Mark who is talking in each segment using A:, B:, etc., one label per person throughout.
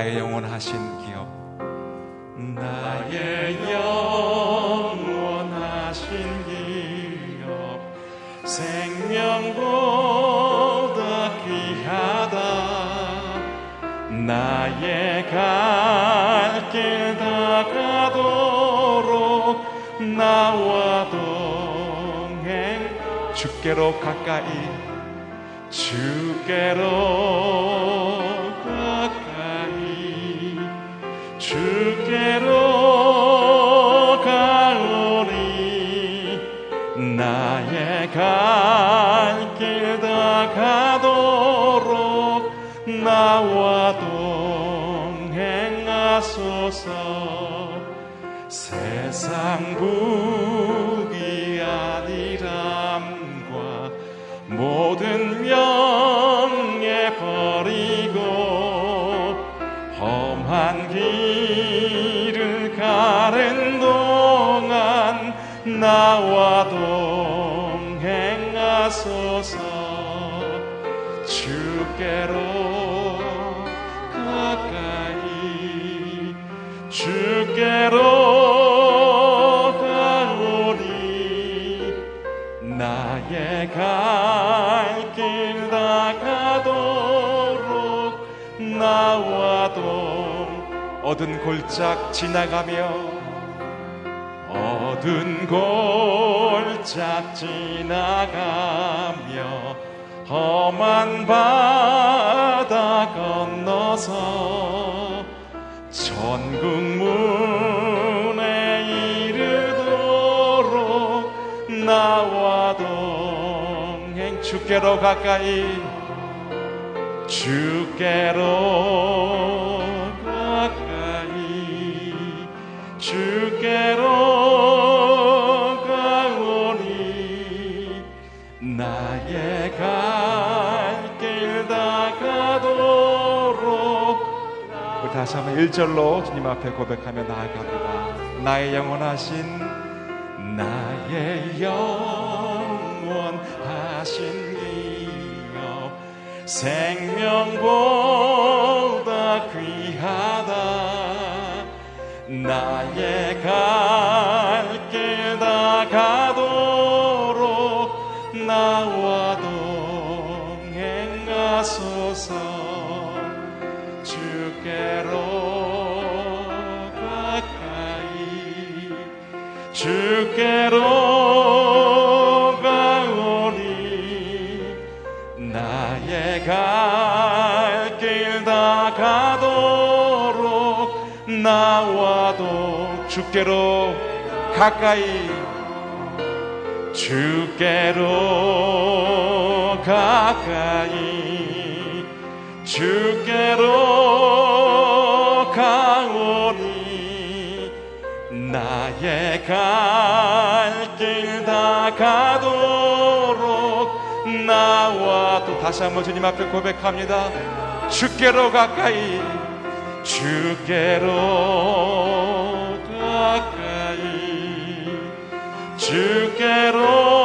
A: 나의 영원하신 기업.
B: 나의 영원하신 기업. 생명보다 귀하다. 나의 갈길 다가도록 나와 동행.
A: 주께로 가까이
B: 주께로 세상 부귀 아니람과 모든 명예 버리고 험한 길을 가는 동안 나와 동행하소서. 주께로
A: 어두운 골짝 지나가며
B: 어두운 골짝 지나가며 험한 바다 건너서 전국 문에 이르도록 나와 동행 주께로 가까이 주께로 가까이 주께로 가오니 나의 갈 길 다가도록.
A: 우리 다시 한번 1절로 주님 앞에 고백하며 나아갑니다. 나의 영원하신
B: 나의 영원하신 기업 생명보 다 귀하다. 나의 갈길 다 가도록 나와 동행하소서. 주께로 가까이 주께로
A: 주께로 가까이.
B: 주께로 가까이. 주께로 가오니 나의 갈길 다 가도록 나와. 또
A: 다시 한번 주님 앞에 고백합니다. 주께로 가까이.
B: 주께로 주께로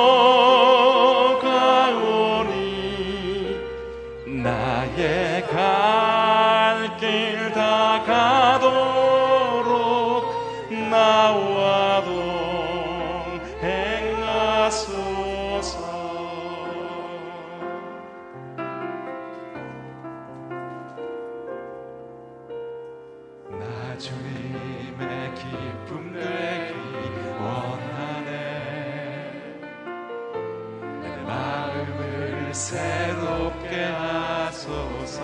B: 새롭게 하소서.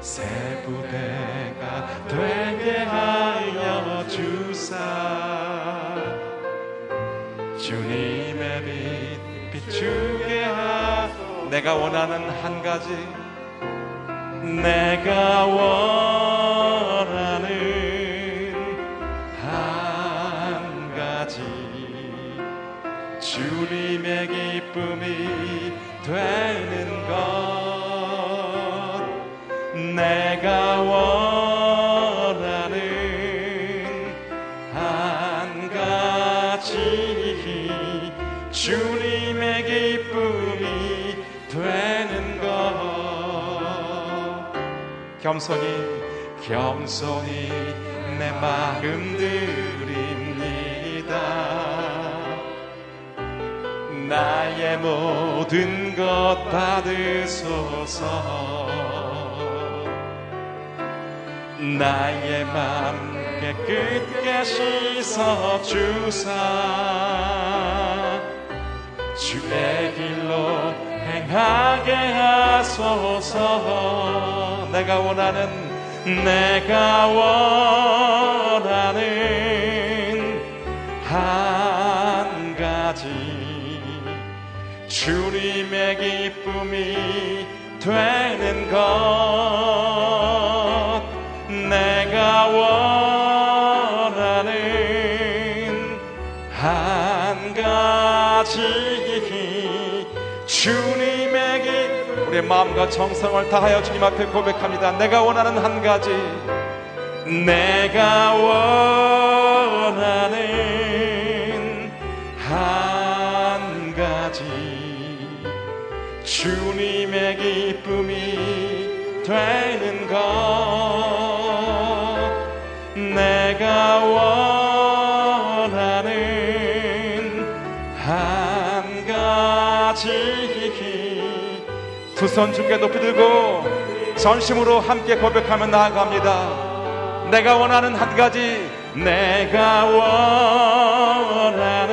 B: 새 부대가 되게 하여 주사. 주님의 빛 비추게 하소서.
A: 내가 원하는 한 가지.
B: 내가 원 기쁨이 되는 것. 내가 원하는 한 가지 주님의 기쁨이 되는 것.
A: 겸손히
B: 겸손히 내 마음 드 나의 모든 것 받으소서. 나의 맘 깨끗게 씻어 주사. 주의 길로 행하게 하소서.
A: 내가 원하는
B: 내가 원 주님의 기쁨이 되는 것 내가 원하는 한 가지 주님의 기
A: 우리의 마음과 정성을 다하여 주님 앞에 고백합니다. 내가 원하는 한 가지
B: 내가 원하는 주님의 기쁨이 되는 것 내가 원하는 한 가지
A: 두 손 주께 높이 들고 전심으로 함께 고백하며 나아갑니다. 내가 원하는 한 가지
B: 내가 원하는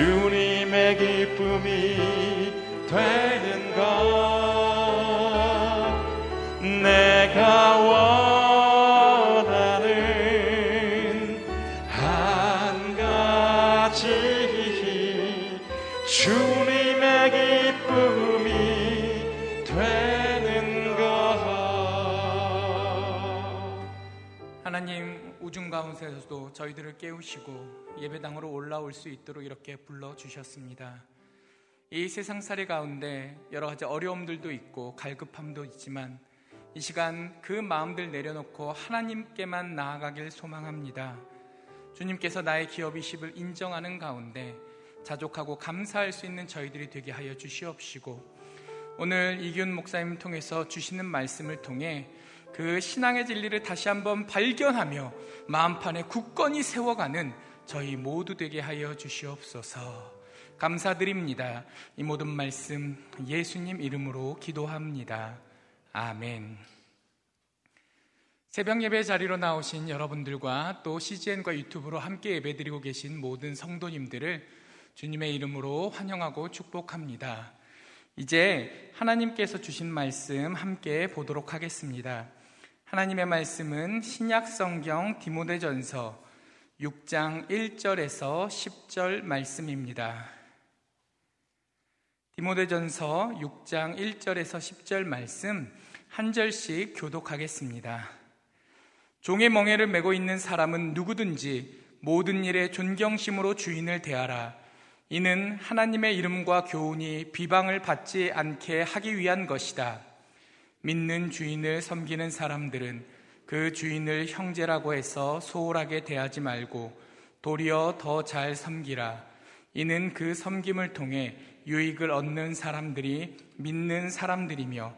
B: 주님의 기쁨이 되는 것. 내가 원하는 한 가지 주님의 기쁨이 되는 것.
C: 하나님 우중 가운데서도 저희들을 깨우시고 예배당으로 올라올 수 있도록 이렇게 불러 주셨습니다. 이 세상 살이 가운데 여러 가지 어려움들도 있고 갈급함도 있지만 이 시간 그 마음들 내려놓고 하나님께만 나아가길 소망합니다. 주님께서 나의 기업이십을 인정하는 가운데 자족하고 감사할 수 있는 저희들이 되게 하여 주시옵시고 오늘 이균 목사님 통해서 주시는 말씀을 통해 그 신앙의 진리를 다시 한번 발견하며 마음판에 굳건히 세워가는 저희 모두 되게 하여 주시옵소서. 감사드립니다. 이 모든 말씀 예수님 이름으로 기도합니다. 아멘. 새벽 예배 자리로 나오신 여러분들과 또 CGN과 유튜브로 함께 예배드리고 계신 모든 성도님들을 주님의 이름으로 환영하고 축복합니다. 이제 하나님께서 주신 말씀 함께 보도록 하겠습니다. 하나님의 말씀은 신약 성경 디모데전서 6장 1절에서 10절 말씀입니다. 디모데전서 6장 1절에서 10절 말씀 한 절씩 교독하겠습니다. 종의 멍에를 메고 있는 사람은 누구든지 모든 일에 존경심으로 주인을 대하라. 이는 하나님의 이름과 교훈이 비방을 받지 않게 하기 위한 것이다. 믿는 주인을 섬기는 사람들은 그 주인을 형제라고 해서 소홀하게 대하지 말고 도리어 더 잘 섬기라. 이는 그 섬김을 통해 유익을 얻는 사람들이 믿는 사람들이며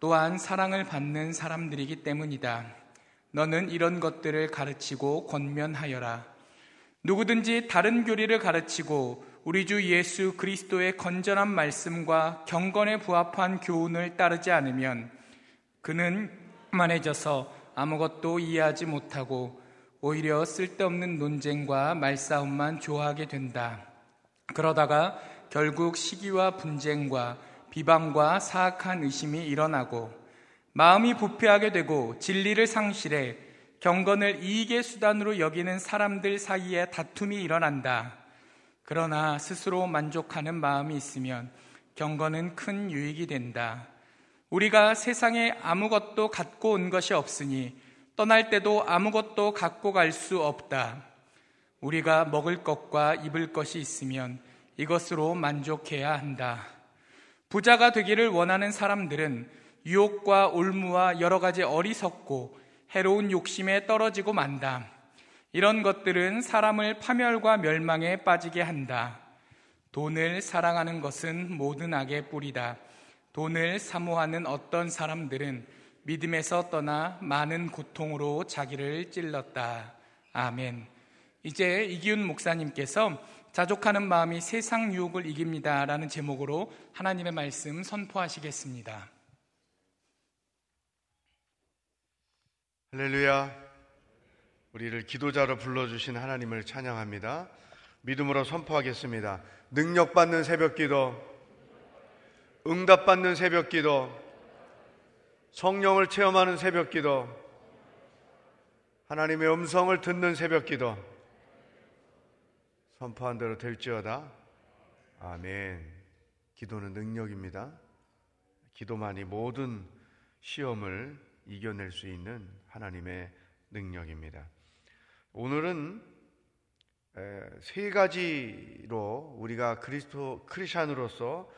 C: 또한 사랑을 받는 사람들이기 때문이다. 너는 이런 것들을 가르치고 권면하여라. 누구든지 다른 교리를 가르치고 우리 주 예수 그리스도의 건전한 말씀과 경건에 부합한 교훈을 따르지 않으면 그는 만해져서 아무것도 이해하지 못하고 오히려 쓸데없는 논쟁과 말싸움만 좋아하게 된다. 그러다가 결국 시기와 분쟁과 비방과 사악한 의심이 일어나고 마음이 부패하게 되고 진리를 상실해 경건을 이익의 수단으로 여기는 사람들 사이에 다툼이 일어난다. 그러나 스스로 만족하는 마음이 있으면 경건은 큰 유익이 된다. 우리가 세상에 아무것도 갖고 온 것이 없으니 떠날 때도 아무것도 갖고 갈 수 없다. 우리가 먹을 것과 입을 것이 있으면 이것으로 만족해야 한다. 부자가 되기를 원하는 사람들은 유혹과 올무와 여러 가지 어리석고 해로운 욕심에 떨어지고 만다. 이런 것들은 사람을 파멸과 멸망에 빠지게 한다. 돈을 사랑하는 것은 모든 악의 뿌리다. 돈을 사모하는 어떤 사람들은 믿음에서 떠나 많은 고통으로 자기를 찔렀다. 아멘. 이제 이기훈 목사님께서 자족하는 마음이 세상 유혹을 이깁니다. 라는 제목으로 하나님의 말씀 선포하시겠습니다.
D: 할렐루야. 우리를 기도자로 불러주신 하나님을 찬양합니다. 믿음으로 선포하겠습니다. 능력받는 새벽 기도, 응답받는 새벽 기도, 성령을 체험하는 새벽 기도, 하나님의 음성을 듣는 새벽 기도, 선포한 대로 될지어다. 아멘. 기도는 능력입니다. 기도만이 모든 시험을 이겨낼 수 있는 하나님의 능력입니다. 오늘은 세 가지로 우리가 그리스도 크리스천으로서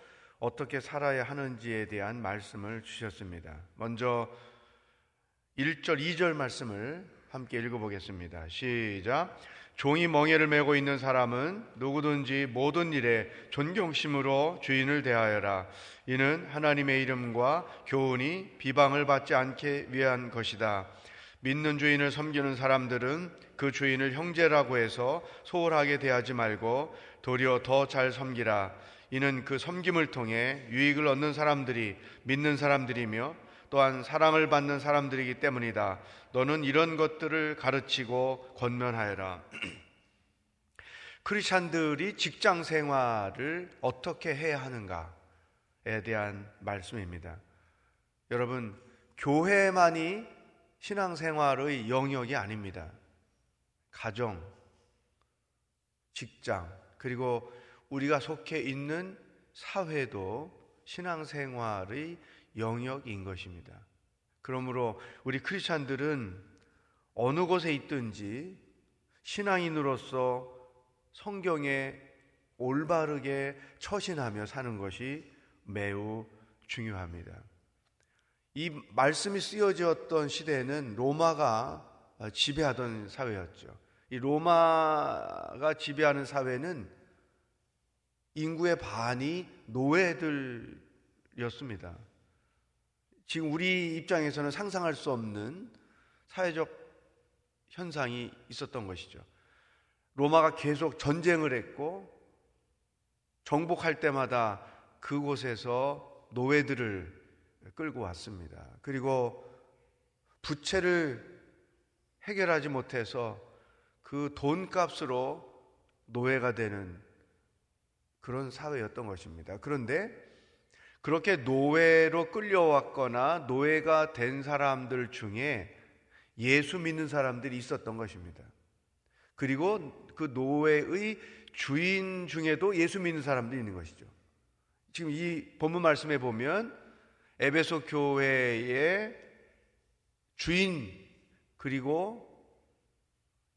D: 어떻게 살아야 하는지에 대한 말씀을 주셨습니다. 먼저 1절, 2절 말씀을 함께 읽어보겠습니다. 시작. 종이 멍에를 메고 있는 사람은 누구든지 모든 일에 존경심으로 주인을 대하여라. 이는 하나님의 이름과 교훈이 비방을 받지 않게 위한 것이다. 믿는 주인을 섬기는 사람들은 그 주인을 형제라고 해서 소홀하게 대하지 말고 도리어 더 잘 섬기라. 이는 그 섬김을 통해 유익을 얻는 사람들이 믿는 사람들이며 또한 사랑을 받는 사람들이기 때문이다. 너는 이런 것들을 가르치고 권면하여라. 크리스찬들이 직장 생활을 어떻게 해야 하는가에 대한 말씀입니다. 여러분, 교회만이 신앙생활의 영역이 아닙니다. 가정, 직장, 그리고 우리가 속해 있는 사회도 신앙생활의 영역인 것입니다. 그러므로 우리 크리스찬들은 어느 곳에 있든지 신앙인으로서 성경에 올바르게 처신하며 사는 것이 매우 중요합니다. 이 말씀이 쓰여졌던 시대에는 로마가 지배하던 사회였죠. 이 로마가 지배하는 사회는 인구의 반이 노예들이었습니다. 지금 우리 입장에서는 상상할 수 없는 사회적 현상이 있었던 것이죠. 로마가 계속 전쟁을 했고 정복할 때마다 그곳에서 노예들을 끌고 왔습니다. 그리고 부채를 해결하지 못해서 그 돈값으로 노예가 되는 그런 사회였던 것입니다. 그런데 그렇게 노예로 끌려왔거나 노예가 된 사람들 중에 예수 믿는 사람들이 있었던 것입니다. 그리고 그 노예의 주인 중에도 예수 믿는 사람들이 있는 것이죠. 지금 이 본문 말씀에 보면 에베소 교회의 주인 그리고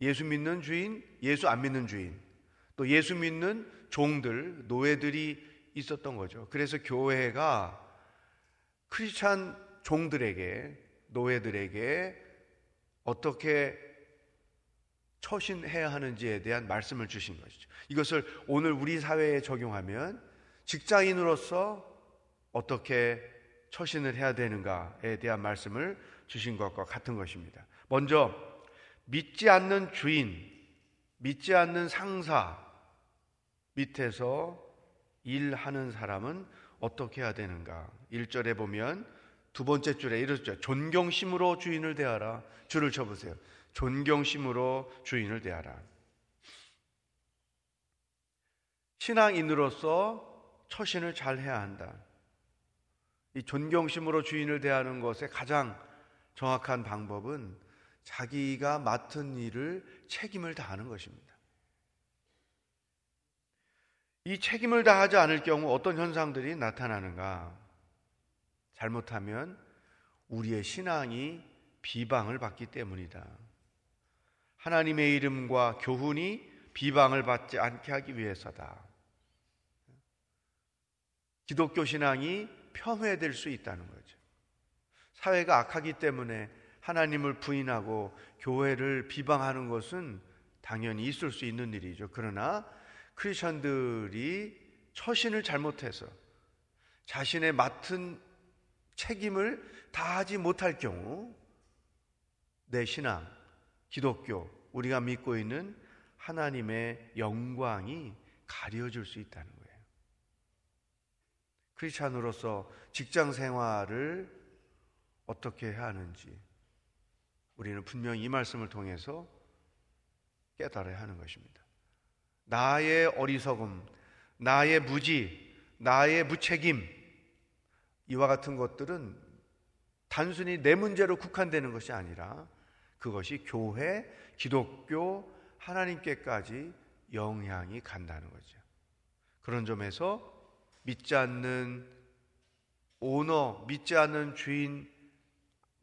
D: 예수 믿는 주인, 예수 안 믿는 주인, 또 예수 믿는 종들, 노예들이 있었던 거죠. 그래서 교회가 크리스찬 종들에게 노예들에게 어떻게 처신해야 하는지에 대한 말씀을 주신 것이죠. 이것을 오늘 우리 사회에 적용하면 직장인으로서 어떻게 처신을 해야 되는가에 대한 말씀을 주신 것과 같은 것입니다. 먼저 믿지 않는 주인, 믿지 않는 상사 밑에서 일하는 사람은 어떻게 해야 되는가? 1절에 보면 두 번째 줄에 이렇죠. 존경심으로 주인을 대하라. 줄을 쳐보세요. 존경심으로 주인을 대하라. 신앙인으로서 처신을 잘 해야 한다. 이 존경심으로 주인을 대하는 것의 가장 정확한 방법은 자기가 맡은 일을 책임을 다하는 것입니다. 이 책임을 다하지 않을 경우 어떤 현상들이 나타나는가? 잘못하면 우리의 신앙이 비방을 받기 때문이다. 하나님의 이름과 교훈이 비방을 받지 않게 하기 위해서다. 기독교 신앙이 폄훼될 수 있다는 거죠. 사회가 악하기 때문에 하나님을 부인하고 교회를 비방하는 것은 당연히 있을 수 있는 일이죠. 그러나 크리스천들이 처신을 잘못해서 자신의 맡은 책임을 다하지 못할 경우 내 신앙, 기독교, 우리가 믿고 있는 하나님의 영광이 가려질 수 있다는 거예요. 크리스찬으로서 직장 생활을 어떻게 해야 하는지 우리는 분명히 이 말씀을 통해서 깨달아야 하는 것입니다. 나의 어리석음, 나의 무지, 나의 무책임, 이와 같은 것들은 단순히 내 문제로 국한되는 것이 아니라 그것이 교회, 기독교, 하나님께까지 영향이 간다는 거죠. 그런 점에서 믿지 않는 오너, 믿지 않는 주인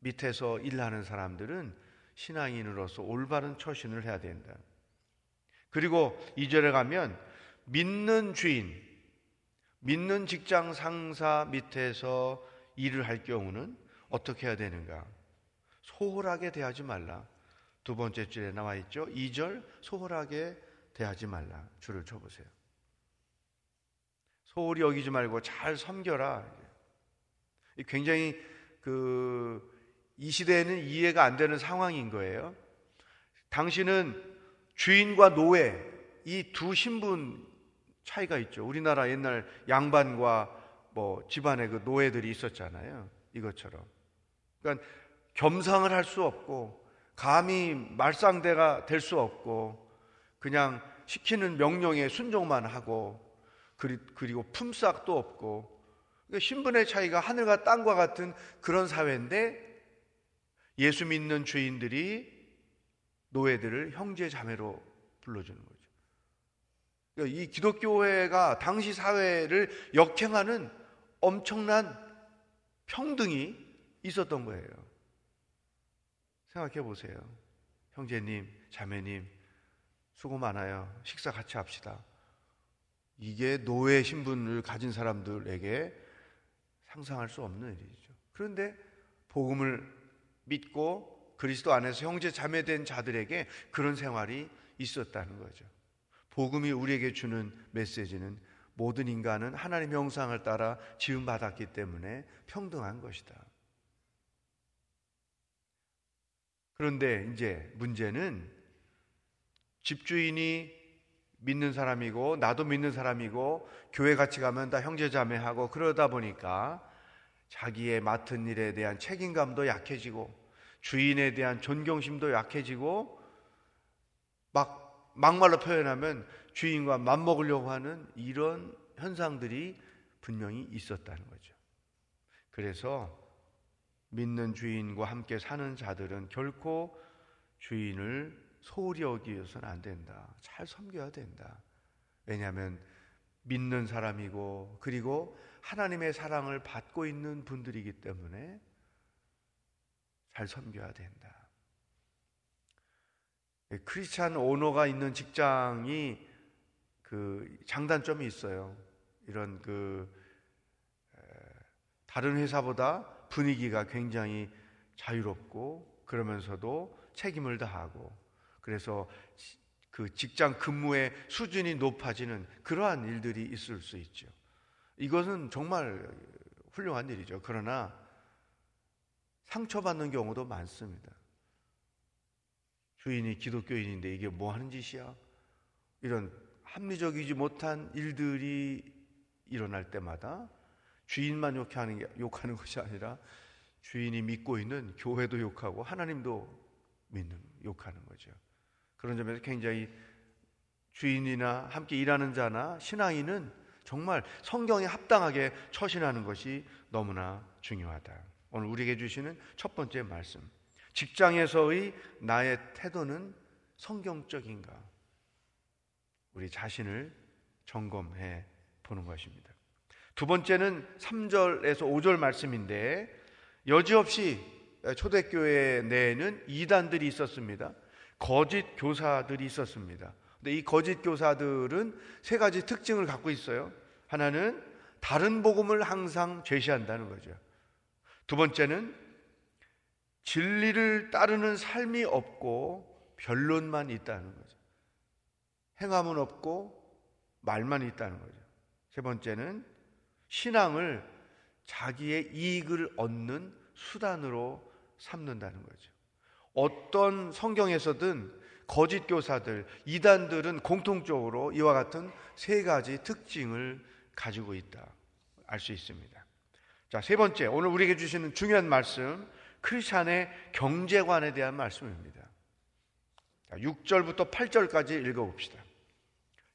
D: 밑에서 일하는 사람들은 신앙인으로서 올바른 처신을 해야 된다. 그리고 이절에 가면 믿는 주인, 믿는 직장 상사 밑에서 일을 할 경우는 어떻게 해야 되는가? 소홀하게 대하지 말라. 두 번째 줄에 나와 있죠. 2절 소홀하게 대하지 말라. 줄을 쳐 보세요. 소홀히 여기지 말고 잘 섬겨라. 굉장히 그 이 시대에는 이해가 안 되는 상황인 거예요. 당신은 주인과 노예 이 두 신분 차이가 있죠. 우리나라 옛날 양반과 뭐 집안에 그 노예들이 있었잖아요. 이것처럼. 그러니까 겸상을 할 수 없고 감히 말상대가 될 수 없고 그냥 시키는 명령에 순종만 하고 그리고 품삯도 없고 그러니까 신분의 차이가 하늘과 땅과 같은 그런 사회인데 예수 믿는 주인들이 노예들을 형제 자매로 불러주는 거예요. 그러니까 이 기독교회가 당시 사회를 역행하는 엄청난 평등이 있었던 거예요. 생각해 보세요. 형제님, 자매님, 수고 많아요. 식사 같이 합시다. 이게 노예 신분을 가진 사람들에게 상상할 수 없는 일이죠. 그런데 복음을 믿고 그리스도 안에서 형제 자매된 자들에게 그런 생활이 있었다는 거죠. 복음이 우리에게 주는 메시지는 모든 인간은 하나님 형상을 따라 지음 받았기 때문에 평등한 것이다. 그런데 이제 문제는 집주인이 믿는 사람이고 나도 믿는 사람이고 교회 같이 가면 다 형제자매하고 그러다 보니까 자기의 맡은 일에 대한 책임감도 약해지고 주인에 대한 존경심도 약해지고 막 막말로 표현하면 주인과 맞먹으려고 하는 이런 현상들이 분명히 있었다는 거죠. 그래서 믿는 주인과 함께 사는 자들은 결코 주인을 소홀히 여기서는 안 된다. 잘 섬겨야 된다. 왜냐하면 믿는 사람이고 그리고 하나님의 사랑을 받고 있는 분들이기 때문에 잘 섬겨야 된다. 예, 크리스찬 오너가 있는 직장이 그 장단점이 있어요. 이런 그 다른 회사보다 분위기가 굉장히 자유롭고 그러면서도 책임을 다하고 그래서 그 직장 근무의 수준이 높아지는 그러한 일들이 있을 수 있죠. 이것은 정말 훌륭한 일이죠. 그러나 상처받는 경우도 많습니다. 주인이 기독교인인데 이게 뭐 하는 짓이야? 이런 합리적이지 못한 일들이 일어날 때마다 주인만 욕하는, 게, 욕하는 것이 아니라 주인이 믿고 있는 교회도 욕하고 하나님도 믿는, 욕하는 거죠. 그런 점에서 굉장히 주인이나 함께 일하는 자나 신앙인은 정말 성경에 합당하게 처신하는 것이 너무나 중요하다. 오늘 우리에게 주시는 첫 번째 말씀. 직장에서의 나의 태도는 성경적인가? 우리 자신을 점검해 보는 것입니다. 두 번째는 3절에서 5절 말씀인데 여지없이 초대교회 내에는 이단들이 있었습니다. 거짓 교사들이 있었습니다. 근데 이 거짓 교사들은 세 가지 특징을 갖고 있어요. 하나는 다른 복음을 항상 제시한다는 거죠. 두 번째는 진리를 따르는 삶이 없고 변론만 있다는 거죠. 행함은 없고 말만 있다는 거죠. 세 번째는 신앙을 자기의 이익을 얻는 수단으로 삼는다는 거죠. 어떤 성경에서든 거짓 교사들, 이단들은 공통적으로 이와 같은 세 가지 특징을 가지고 있다. 알 수 있습니다. 자, 세 번째, 오늘 우리에게 주시는 중요한 말씀, 크리스찬의 경제관에 대한 말씀입니다. 자, 6절부터 8절까지 읽어봅시다.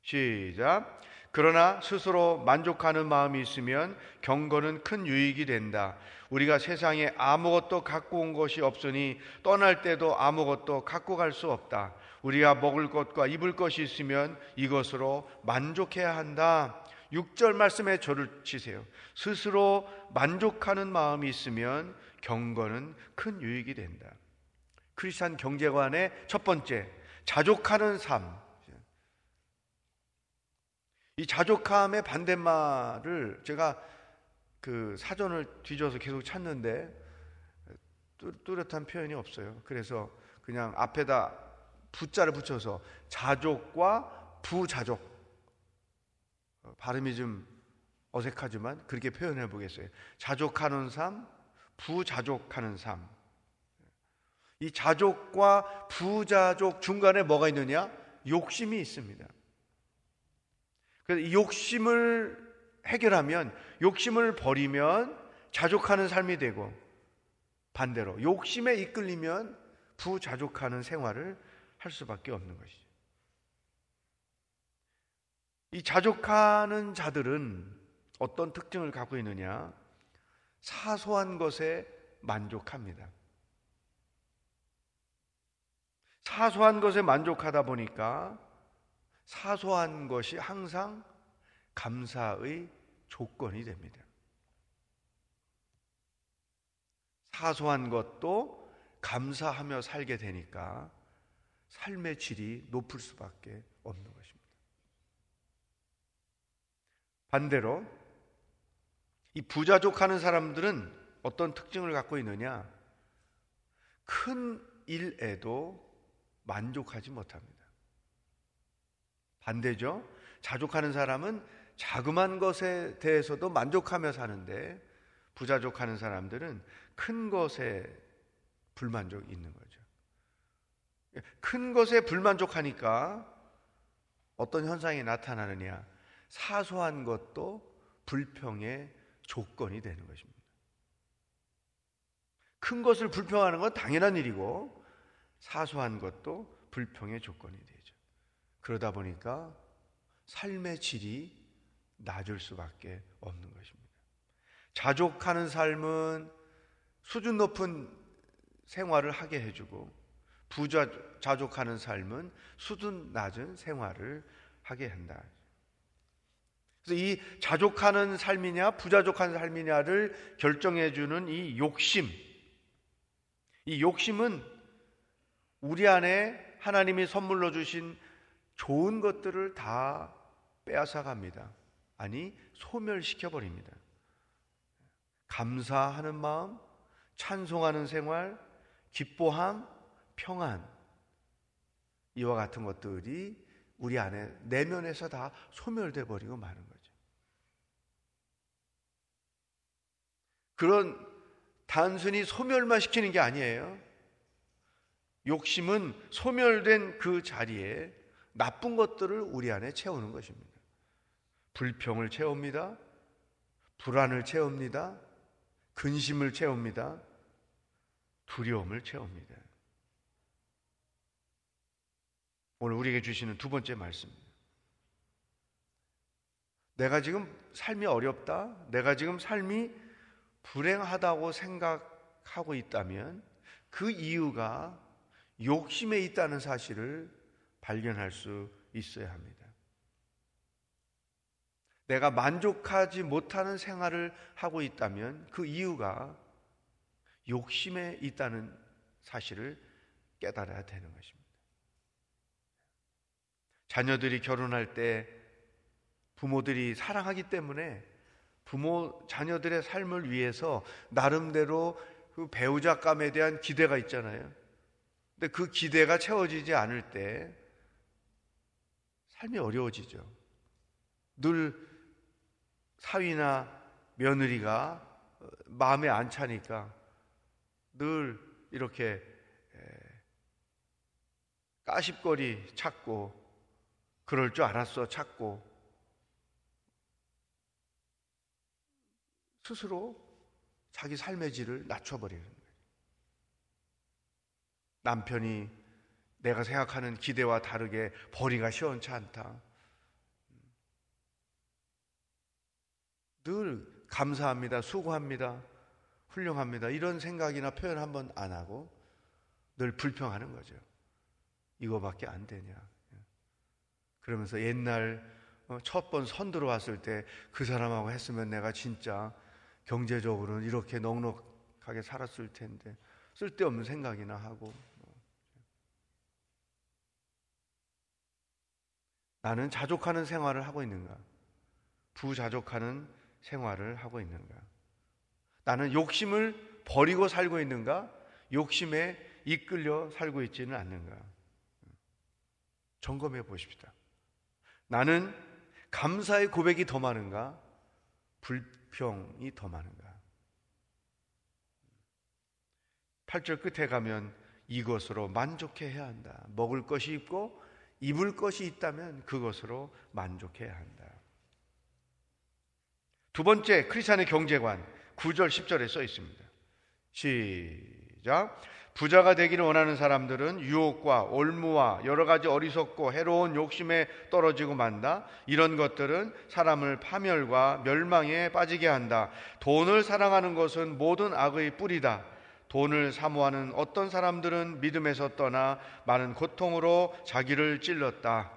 D: 시작. 그러나 스스로 만족하는 마음이 있으면 경건은 큰 유익이 된다. 우리가 세상에 아무것도 갖고 온 것이 없으니 떠날 때도 아무것도 갖고 갈 수 없다. 우리가 먹을 것과 입을 것이 있으면 이것으로 만족해야 한다. 6절 말씀에 저를 치세요. 스스로 만족하는 마음이 있으면 경건은 큰 유익이 된다. 크리스찬 경제관의 첫 번째, 자족하는 삶. 이 자족함의 반대말을 제가 그 사전을 뒤져서 계속 찾는데 뚜렷한 표현이 없어요. 그래서 그냥 앞에다 부자를 붙여서 자족과 부자족 어, 발음이 좀 어색하지만 그렇게 표현해 보겠어요. 자족하는 삶, 부자족하는 삶. 이 자족과 부자족 중간에 뭐가 있느냐? 욕심이 있습니다. 그래서 이 욕심을 해결하면 욕심을 버리면 자족하는 삶이 되고 반대로 욕심에 이끌리면 부자족하는 생활을 할 수밖에 없는 것이죠. 이 자족하는 자들은 어떤 특징을 갖고 있느냐? 사소한 것에 만족합니다. 사소한 것에 만족하다 보니까 사소한 것이 항상 감사의 조건이 됩니다. 사소한 것도 감사하며 살게 되니까 삶의 질이 높을 수밖에 없는 것입니다. 반대로 이 부자족 하는 사람들은 어떤 특징을 갖고 있느냐? 큰 일에도 만족하지 못합니다. 반대죠. 자족하는 사람은 자그만 것에 대해서도 만족하며 사는데 부자족 하는 사람들은 큰 것에 불만족이 있는 거죠. 큰 것에 불만족하니까 어떤 현상이 나타나느냐? 사소한 것도 불평의 조건이 되는 것입니다. 큰 것을 불평하는 건 당연한 일이고 사소한 것도 불평의 조건이 되죠. 그러다 보니까 삶의 질이 낮을 수밖에 없는 것입니다. 자족하는 삶은 수준 높은 생활을 하게 해주고 부자 자족하는 삶은 수준 낮은 생활을 하게 한다. 그래서 이 자족하는 삶이냐 부자족한 삶이냐를 결정해 주는 이 욕심. 이 욕심은 우리 안에 하나님이 선물로 주신 좋은 것들을 다 빼앗아 갑니다. 아니, 소멸시켜 버립니다. 감사하는 마음, 찬송하는 생활, 기뻐함, 평안, 이와 같은 것들이 우리 안에 내면에서 다 소멸돼 버리고 마는 거죠. 그런 단순히 소멸만 시키는 게 아니에요. 욕심은 소멸된 그 자리에 나쁜 것들을 우리 안에 채우는 것입니다. 불평을 채웁니다. 불안을 채웁니다. 근심을 채웁니다. 두려움을 채웁니다. 오늘 우리에게 주시는 두 번째 말씀입니다. 내가 지금 삶이 어렵다. 내가 지금 삶이 불행하다고 생각하고 있다면 그 이유가 욕심에 있다는 사실을 발견할 수 있어야 합니다. 내가 만족하지 못하는 생활을 하고 있다면 그 이유가 욕심에 있다는 사실을 깨달아야 되는 것입니다. 자녀들이 결혼할 때 부모들이 사랑하기 때문에 부모 자녀들의 삶을 위해서 나름대로 그 배우자감에 대한 기대가 있잖아요. 근데 그 기대가 채워지지 않을 때 삶이 어려워지죠. 늘 사위나 며느리가 마음에 안 차니까 늘 이렇게 까십거리 찾고 그럴 줄 알았어 찾고 스스로 자기 삶의 질을 낮춰버리는 거예요. 남편이 내가 생각하는 기대와 다르게 벌이가 시원치 않다. 늘 감사합니다. 수고합니다. 훌륭합니다. 이런 생각이나 표현 한 번 안 하고 늘 불평하는 거죠. 이거밖에 안 되냐. 그러면서 옛날 어, 첫번 선 들어왔을 때 그 사람하고 했으면 내가 진짜 경제적으로는 이렇게 넉넉하게 살았을 텐데 쓸데없는 생각이나 하고 나는 자족하는 생활을 하고 있는가? 부자족하는 생활을 하고 있는가? 나는 욕심을 버리고 살고 있는가? 욕심에 이끌려 살고 있지는 않는가? 점검해 보십시다. 나는 감사의 고백이 더 많은가? 불평이 더 많은가? 8절 끝에 가면 이것으로 만족해야 한다. 먹을 것이 있고 입을 것이 있다면 그것으로 만족해야 한다. 두 번째 크리스찬의 경제관 9절 10절에 써 있습니다. 시작. 부자가 되기를 원하는 사람들은 유혹과 올무와 여러 가지 어리석고 해로운 욕심에 떨어지고 만다. 이런 것들은 사람을 파멸과 멸망에 빠지게 한다. 돈을 사랑하는 것은 모든 악의 뿌리다. 돈을 사모하는 어떤 사람들은 믿음에서 떠나 많은 고통으로 자기를 찔렀다.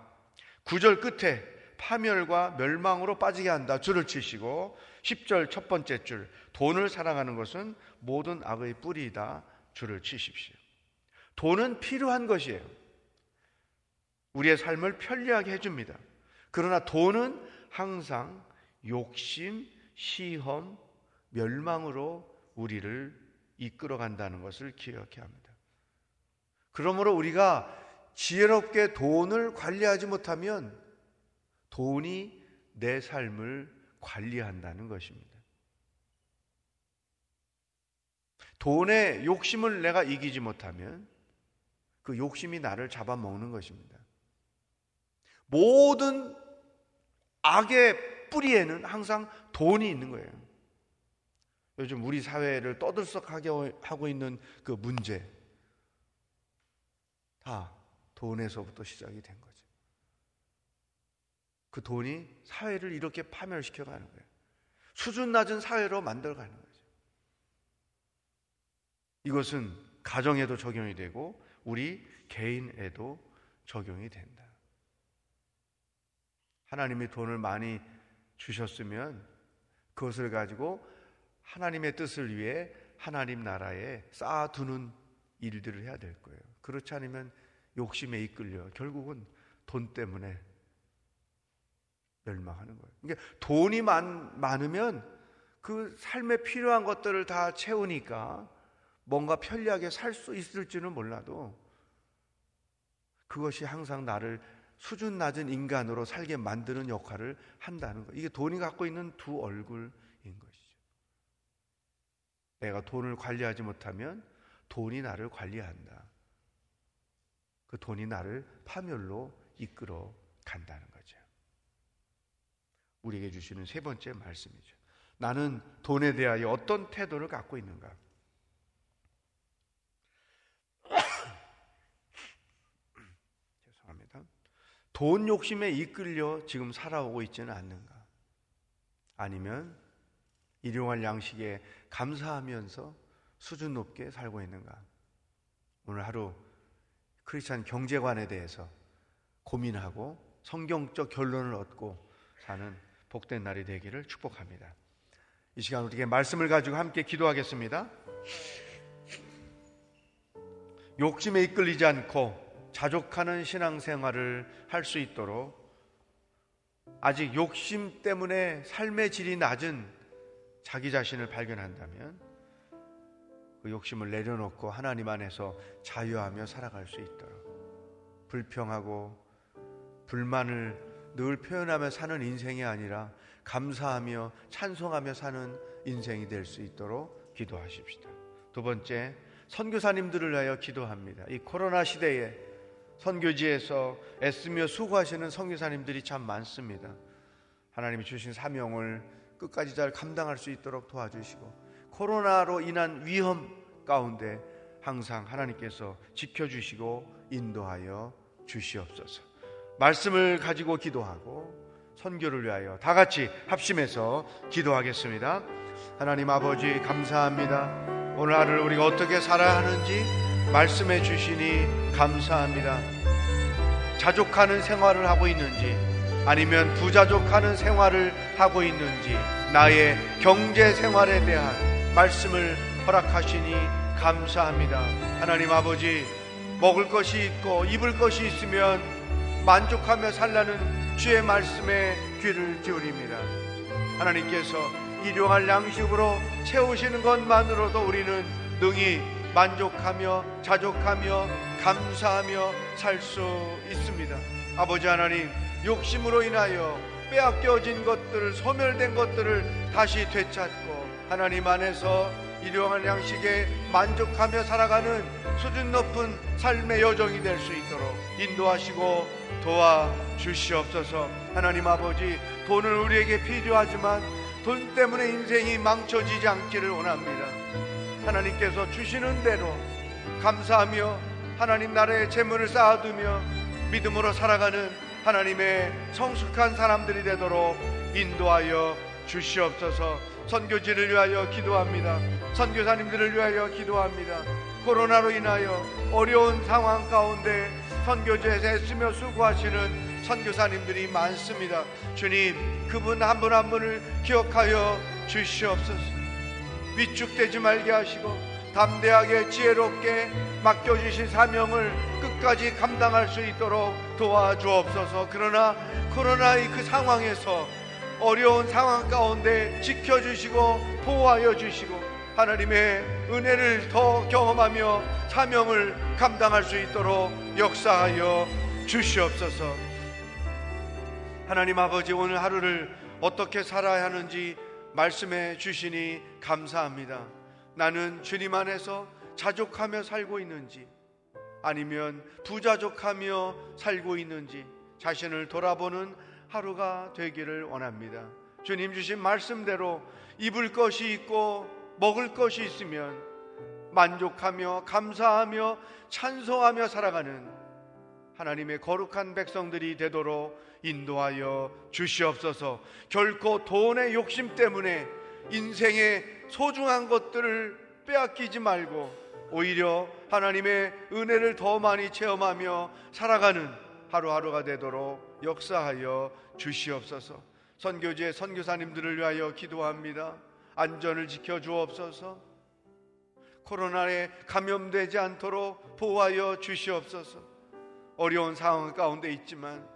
D: 구절 끝에 파멸과 멸망으로 빠지게 한다. 줄을 치시고 10절 첫 번째 줄 돈을 사랑하는 것은 모든 악의 뿌리이다. 줄을 치십시오. 돈은 필요한 것이에요. 우리의 삶을 편리하게 해줍니다. 그러나 돈은 항상 욕심, 시험, 멸망으로 우리를 이끌어 간다는 것을 기억해야 합니다. 그러므로 우리가 지혜롭게 돈을 관리하지 못하면 돈이 내 삶을 관리한다는 것입니다. 돈의 욕심을 내가 이기지 못하면 그 욕심이 나를 잡아먹는 것입니다. 모든 악의 뿌리에는 항상 돈이 있는 거예요. 요즘 우리 사회를 떠들썩하게 하고 있는 그 문제 다 돈에서부터 시작이 된 거죠. 그 돈이 사회를 이렇게 파멸시켜 가는 거예요. 수준 낮은 사회로 만들어 가는 거죠. 이것은 가정에도 적용이 되고 우리 개인에도 적용이 된다. 하나님이 돈을 많이 주셨으면 그것을 가지고 하나님의 뜻을 위해 하나님 나라에 쌓아두는 일들을 해야 될 거예요. 그렇지 않으면 욕심에 이끌려 결국은 돈 때문에 멸망하는 거예요. 그러니까 돈이 많, 많으면 그 삶에 필요한 것들을 다 채우니까 뭔가 편리하게 살 수 있을지는 몰라도 그것이 항상 나를 수준 낮은 인간으로 살게 만드는 역할을 한다는 거. 이게 돈이 갖고 있는 두 얼굴인 것이죠. 내가 돈을 관리하지 못하면 돈이 나를 관리한다. 그 돈이 나를 파멸로 이끌어 간다는 거죠. 우리에게 주시는 세 번째 말씀이죠. 나는 돈에 대하여 어떤 태도를 갖고 있는가? 돈 욕심에 이끌려 지금 살아오고 있지는 않는가? 아니면 일용할 양식에 감사하면서 수준 높게 살고 있는가? 오늘 하루 크리스찬 경제관에 대해서 고민하고 성경적 결론을 얻고 사는 복된 날이 되기를 축복합니다. 이 시간 우리에게 말씀을 가지고 함께 기도하겠습니다. 욕심에 이끌리지 않고 자족하는 신앙생활을 할 수 있도록 아직 욕심 때문에 삶의 질이 낮은 자기 자신을 발견한다면 그 욕심을 내려놓고 하나님 안에서 자유하며 살아갈 수 있도록 불평하고 불만을 늘 표현하며 사는 인생이 아니라 감사하며 찬송하며 사는 인생이 될 수 있도록 기도하십시다. 두 번째, 선교사님들을 위하여 기도합니다. 이 코로나 시대에 선교지에서 애쓰며 수고하시는 선교사님들이 참 많습니다. 하나님이 주신 사명을 끝까지 잘 감당할 수 있도록 도와주시고 코로나로 인한 위험 가운데 항상 하나님께서 지켜주시고 인도하여 주시옵소서. 말씀을 가지고 기도하고 선교를 위하여 다 같이 합심해서 기도하겠습니다. 하나님 아버지 감사합니다. 오늘 하루를 우리가 어떻게 살아야 하는지 말씀해 주시니 감사합니다. 자족하는 생활을 하고 있는지 아니면 부자족하는 생활을 하고 있는지 나의 경제 생활에 대한 말씀을 허락하시니 감사합니다. 하나님 아버지 먹을 것이 있고 입을 것이 있으면 만족하며 살라는 주의 말씀에 귀를 기울입니다. 하나님께서 일용할 양식으로 채우시는 것만으로도 우리는 능히 만족하며 자족하며 감사하며 살 수 있습니다. 아버지 하나님, 욕심으로 인하여 빼앗겨진 것들을 소멸된 것들을 다시 되찾고 하나님 안에서 일용할 양식에 만족하며 살아가는 수준 높은 삶의 여정이 될 수 있도록 인도하시고 도와 주시옵소서. 하나님 아버지, 돈은 우리에게 필요하지만 돈 때문에 인생이 망쳐지지 않기를 원합니다. 하나님께서 주시는 대로 감사하며 하나님 나라의 재물을 쌓아두며 믿음으로 살아가는 하나님의 성숙한 사람들이 되도록 인도하여 주시옵소서 선교지를 위하여 기도합니다. 선교사님들을 위하여 기도합니다. 코로나로 인하여 어려운 상황 가운데 선교지에서 애쓰며 수고하시는 선교사님들이 많습니다. 주님, 그분 한 분한 분을 기억하여 주시옵소서. 위축되지 말게 하시고 담대하게 지혜롭게 맡겨주신 사명을 끝까지 감당할 수 있도록 도와주옵소서. 그러나 코로나의 그 상황에서 어려운 상황 가운데 지켜주시고 보호하여 주시고 하나님의 은혜를 더 경험하며 사명을 감당할 수 있도록 역사하여 주시옵소서. 하나님 아버지 오늘 하루를 어떻게 살아야 하는지 말씀해 주시니 감사합니다. 나는 주님 안에서 자족하며 살고 있는지 아니면 부자족하며 살고 있는지 자신을 돌아보는 하루가 되기를 원합니다. 주님 주신 말씀대로 입을 것이 있고 먹을 것이 있으면 만족하며 감사하며 찬송하며 살아가는 하나님의 거룩한 백성들이 되도록 인도하여 주시옵소서. 결코 돈의 욕심 때문에 인생의 소중한 것들을 빼앗기지 말고 오히려 하나님의 은혜를 더 많이 체험하며 살아가는 하루하루가 되도록 역사하여 주시옵소서. 선교지의 선교사님들을 위하여 기도합니다. 안전을 지켜 주옵소서. 코로나에 감염되지 않도록 보호하여 주시옵소서. 어려운 상황 가운데 있지만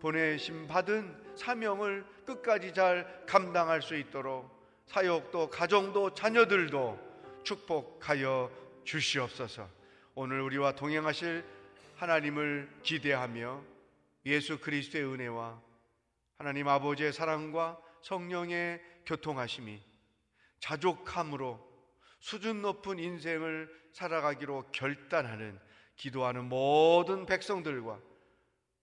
D: 보내심 받은 사명을 끝까지 잘 감당할 수 있도록 사역도 가정도 자녀들도 축복하여 주시옵소서. 오늘 우리와 동행하실 하나님을 기대하며 예수 그리스도의 은혜와 하나님 아버지의 사랑과 성령의 교통하심이 자족함으로 수준 높은 인생을 살아가기로 결단하는 기도하는 모든 백성들과